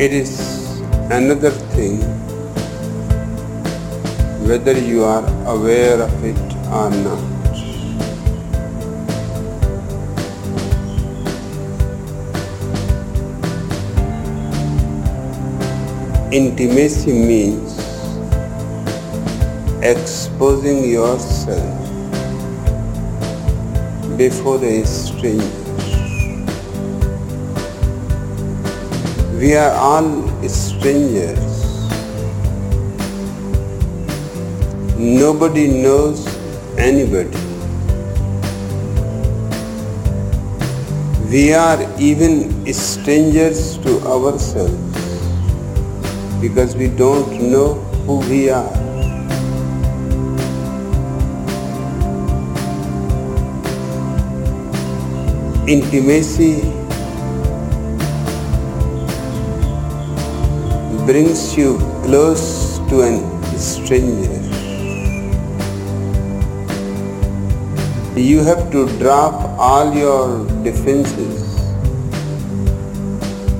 It is another thing whether you are aware of it or not. Intimacy means exposing yourself before a stranger. We are all strangers. Nobody knows anybody. We are even strangers to ourselves because we don't know who we are. Intimacy brings you close to an stranger. You have to drop all your defenses.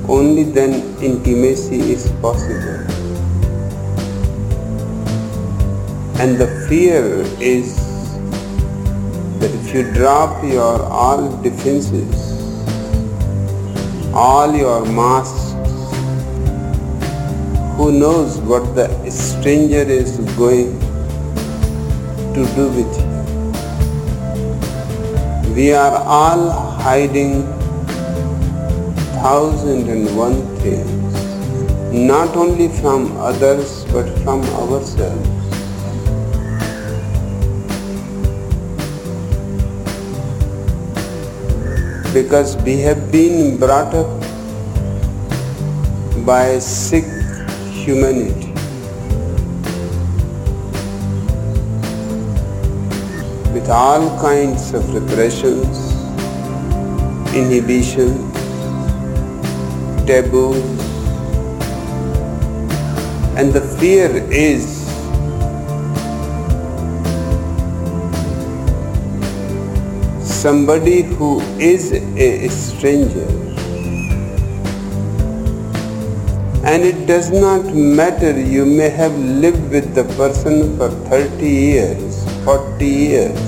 Only then intimacy is possible. And the fear is that if you drop your all defenses, all your masks, who knows what the stranger is going to do with you. We are all hiding thousand and one things, not only from others but from ourselves. because we have been brought up by sick humanity. With all kinds of repressions, inhibition, taboos, and the fear is somebody who is a stranger. And it does not matter, you may have lived with the person for 30 years, 40 years.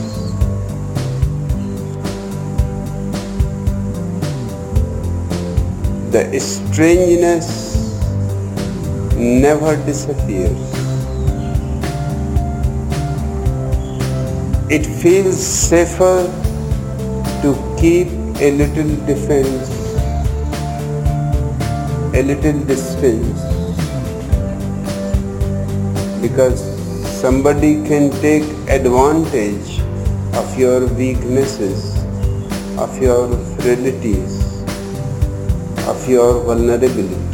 The strangeness never disappears. It feels safer to keep a little defense, a little distance, because somebody can take advantage of your weaknesses, of your frailties, of your vulnerability.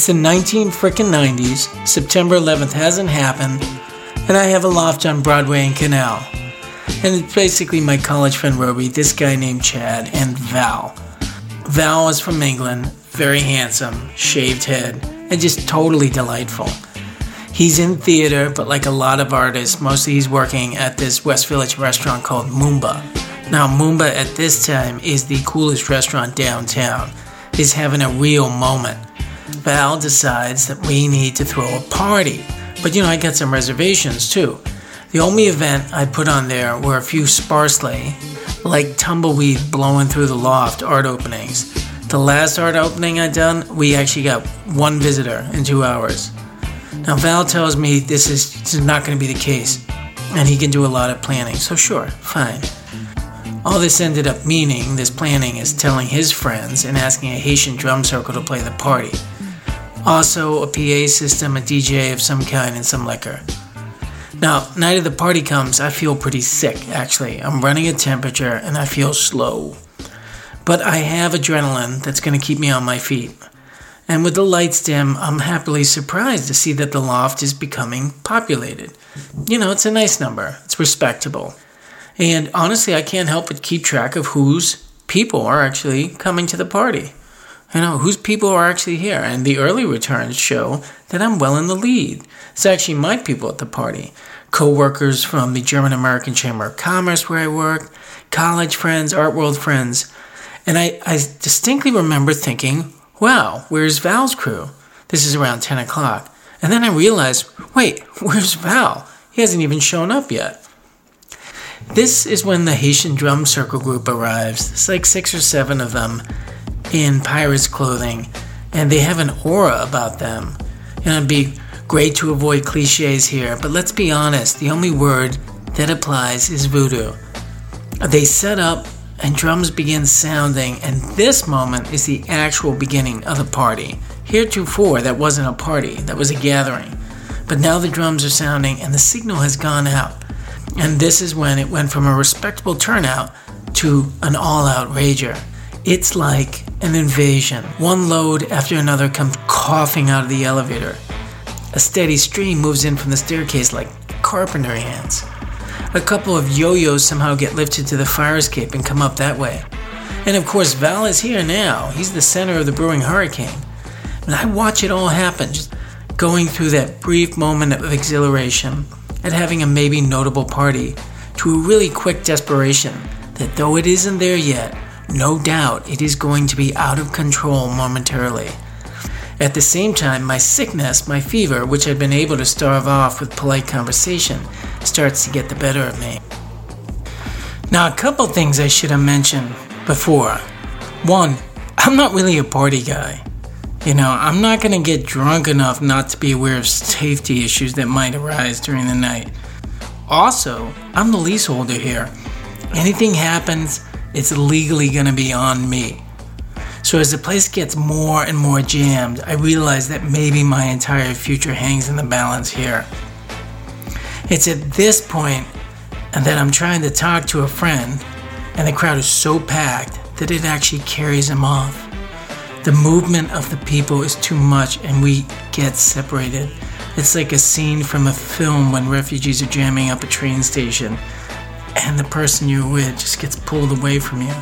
It's the 19 frickin' 90s. September 11th hasn't happened, and I have a loft on Broadway and Canal. And it's basically my college friend Roby, this guy named Chad, and Val. Val is from England, very handsome, shaved head, and just totally delightful. He's in theater, but like a lot of artists, mostly he's working at this West Village restaurant called Moomba. Now, Moomba at this time is the coolest restaurant downtown. He's having a real moment. Val decides that we need to throw a party. But you know, I got some reservations too. The only event I put on there were a few sparsely, like tumbleweed blowing through the loft art openings. The last art opening I done, we actually got one visitor in two hours. Now Val tells me this is, this is not going to be the case, and he can do a lot of planning. So sure, fine. All this ended up meaning this planning is telling his friends and asking a Haitian drum circle to play the party. Also, a PA system, a DJ of some kind, and some liquor. Now, night of the party comes, I feel pretty sick, actually. I'm running a temperature and I feel slow. But I have adrenaline that's going to keep me on my feet. And with the lights dim, I'm happily surprised to see that the loft is becoming populated. You know, it's a nice number, it's respectable. And honestly, I can't help but keep track of whose people are actually coming to the party. You know, whose people are actually here. And the early returns show that I'm well in the lead. It's actually my people at the party. Co workers from the German American Chamber of Commerce where I work, college friends, art world friends. And I, I distinctly remember thinking, wow, where's Val's crew? This is around 10 o'clock. And then I realized, wait, where's Val? He hasn't even shown up yet. This is when the Haitian drum circle group arrives. It's like six or seven of them in pirates' clothing, and they have an aura about them. And it'd be great to avoid cliches here, but let's be honest the only word that applies is voodoo. They set up and drums begin sounding, and this moment is the actual beginning of the party. Heretofore, that wasn't a party, that was a gathering. But now the drums are sounding and the signal has gone out. And this is when it went from a respectable turnout to an all out rager. It's like an invasion. One load after another comes coughing out of the elevator. A steady stream moves in from the staircase like carpenter ants. A couple of yo yos somehow get lifted to the fire escape and come up that way. And of course, Val is here now. He's the center of the brewing hurricane. And I watch it all happen, just going through that brief moment of exhilaration at having a maybe notable party to a really quick desperation that though it isn't there yet, no doubt it is going to be out of control momentarily. At the same time, my sickness, my fever, which I'd been able to starve off with polite conversation, starts to get the better of me. Now, a couple things I should have mentioned before. One, I'm not really a party guy. You know, I'm not going to get drunk enough not to be aware of safety issues that might arise during the night. Also, I'm the leaseholder here. Anything happens, it's legally going to be on me. So as the place gets more and more jammed, I realize that maybe my entire future hangs in the balance here. It's at this point that I'm trying to talk to a friend, and the crowd is so packed that it actually carries him off. The movement of the people is too much and we get separated. It's like a scene from a film when refugees are jamming up a train station and the person you're with just gets pulled away from you.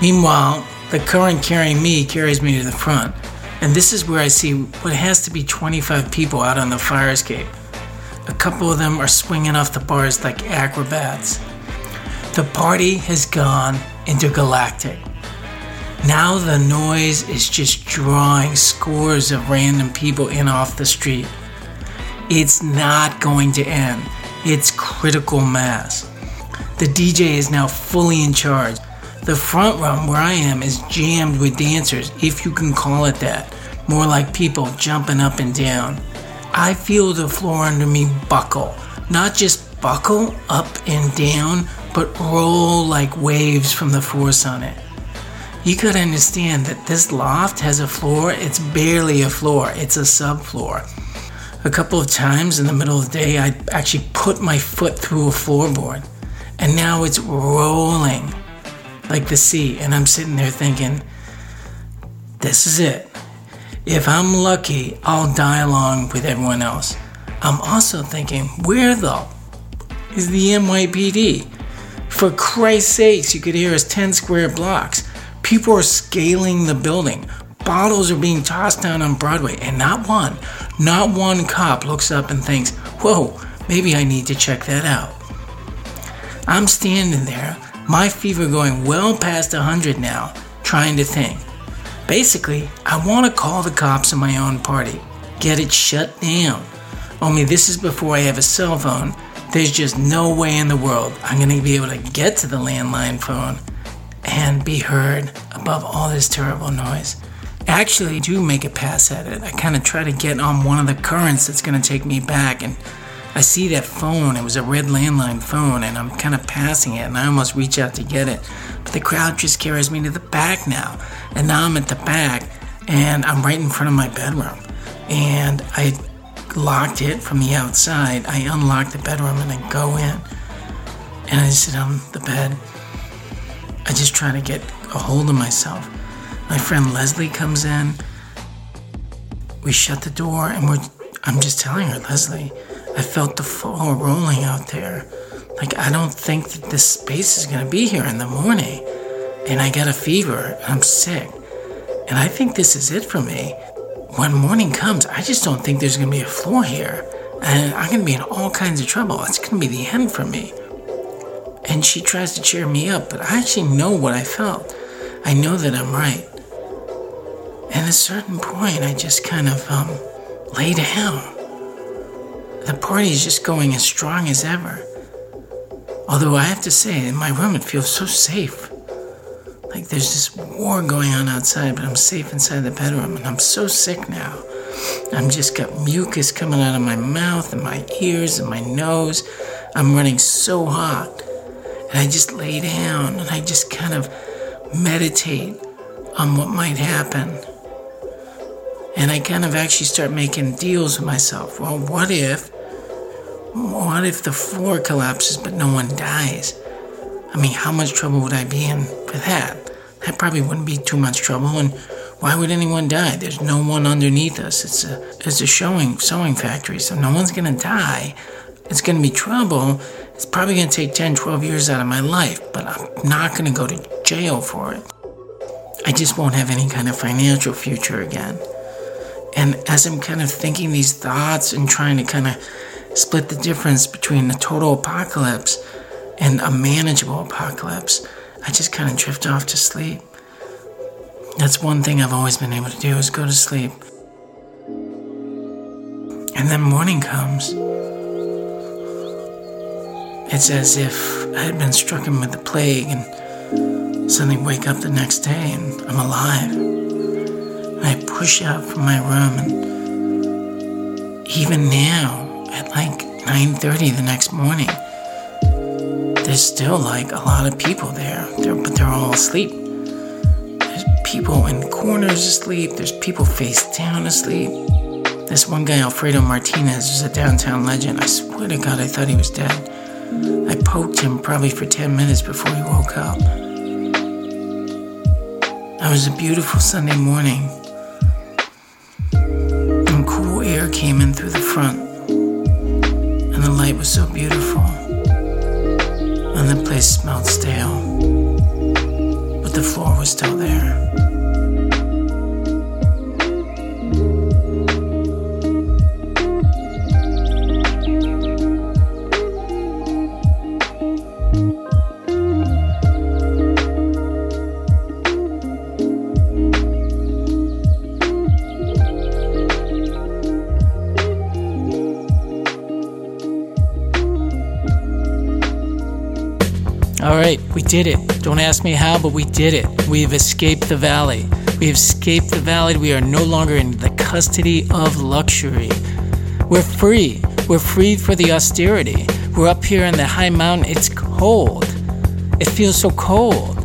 Meanwhile, the current carrying me carries me to the front, and this is where I see what has to be 25 people out on the fire escape. A couple of them are swinging off the bars like acrobats. The party has gone intergalactic. Now the noise is just drawing scores of random people in off the street. It's not going to end. It's critical mass. The DJ is now fully in charge. The front room where I am is jammed with dancers, if you can call it that. More like people jumping up and down. I feel the floor under me buckle. Not just buckle up and down, but roll like waves from the force on it you gotta understand that this loft has a floor. It's barely a floor, it's a subfloor. A couple of times in the middle of the day, I actually put my foot through a floorboard, and now it's rolling like the sea. And I'm sitting there thinking, this is it. If I'm lucky, I'll die along with everyone else. I'm also thinking, where the is the NYPD? For Christ's sakes, you could hear us 10 square blocks. People are scaling the building, bottles are being tossed down on Broadway, and not one, not one cop looks up and thinks, whoa, maybe I need to check that out. I'm standing there, my fever going well past 100 now, trying to think. Basically, I want to call the cops on my own party, get it shut down. Only this is before I have a cell phone. There's just no way in the world I'm going to be able to get to the landline phone and be heard above all this terrible noise. Actually, I do make a pass at it. I kind of try to get on one of the currents that's going to take me back, and I see that phone. It was a red landline phone, and I'm kind of passing it, and I almost reach out to get it. But the crowd just carries me to the back now, and now I'm at the back, and I'm right in front of my bedroom. And I locked it from the outside. I unlock the bedroom and I go in, and I sit on the bed. I just try to get a hold of myself. My friend Leslie comes in. We shut the door, and we're. I'm just telling her, Leslie, I felt the floor rolling out there. Like, I don't think that this space is to be here in the morning. And I got a fever, I'm sick. And I think this is it for me. When morning comes, I just don't think there's to be a floor here. And I'm to be in all kinds of trouble. It's to be the end for me. And she tries to cheer me up, but I actually know what I felt. I know that I'm right. And at a certain point, I just kind of um, lay down. The party is just going as strong as ever. Although I have to say, in my room, it feels so safe. Like there's this war going on outside, but I'm safe inside the bedroom, and I'm so sick now. I'm just got mucus coming out of my mouth and my ears and my nose. I'm running so hot. And I just lay down and I just kind of meditate on what might happen. And I kind of actually start making deals with myself. Well, what if, what if the floor collapses but no one dies? I mean, how much trouble would I be in for that? That probably wouldn't be too much trouble. And why would anyone die? There's no one underneath us. It's a, it's a showing, sewing factory, so no one's gonna die. It's gonna be trouble. It's probably gonna take 10, 12 years out of my life, but I'm not gonna go to jail for it. I just won't have any kind of financial future again. And as I'm kind of thinking these thoughts and trying to kind of split the difference between a total apocalypse and a manageable apocalypse, I just kind of drift off to sleep. That's one thing I've always been able to do is go to sleep. And then morning comes. It's as if I had been stricken with the plague and suddenly wake up the next day and I'm alive. I push out from my room and even now at like 9:30 the next morning there's still like a lot of people there. They're, but they're all asleep. There's people in corners asleep. There's people face down asleep. This one guy alfredo martinez is a downtown legend. I swear to god i thought he was dead. I poked him probably for 10 minutes before he woke up. It was a beautiful sunday morning came in through the front, and the light was so beautiful, and the place smelled stale, but the floor was still there. We did it. Don't ask me how, but we did it. We have escaped the valley. We have escaped the valley. We are no longer in the custody of luxury. We're free. We're free for the austerity. We're up here in the high mountain. It's cold. It feels so cold.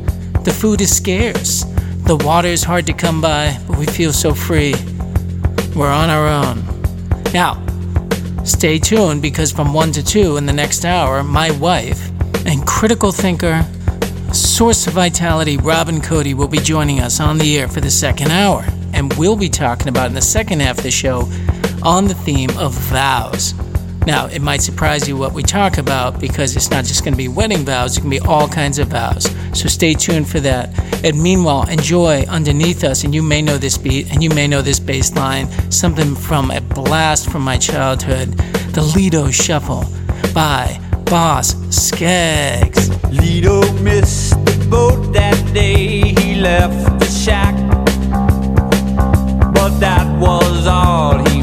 The food is scarce. The water is hard to come by, but we feel so free. We're on our own. Now, stay tuned because from 1 to 2 in the next hour, my wife, and critical thinker, source of vitality, Robin Cody, will be joining us on the air for the second hour. And we'll be talking about in the second half of the show on the theme of vows. Now, it might surprise you what we talk about because it's not just going to be wedding vows, it can be all kinds of vows. So stay tuned for that. And meanwhile, enjoy Underneath Us, and you may know this beat and you may know this bass line, something from a blast from my childhood the Lido Shuffle by Boz Scaggs. Lido missed the boat that day, he left the shack. But that was all he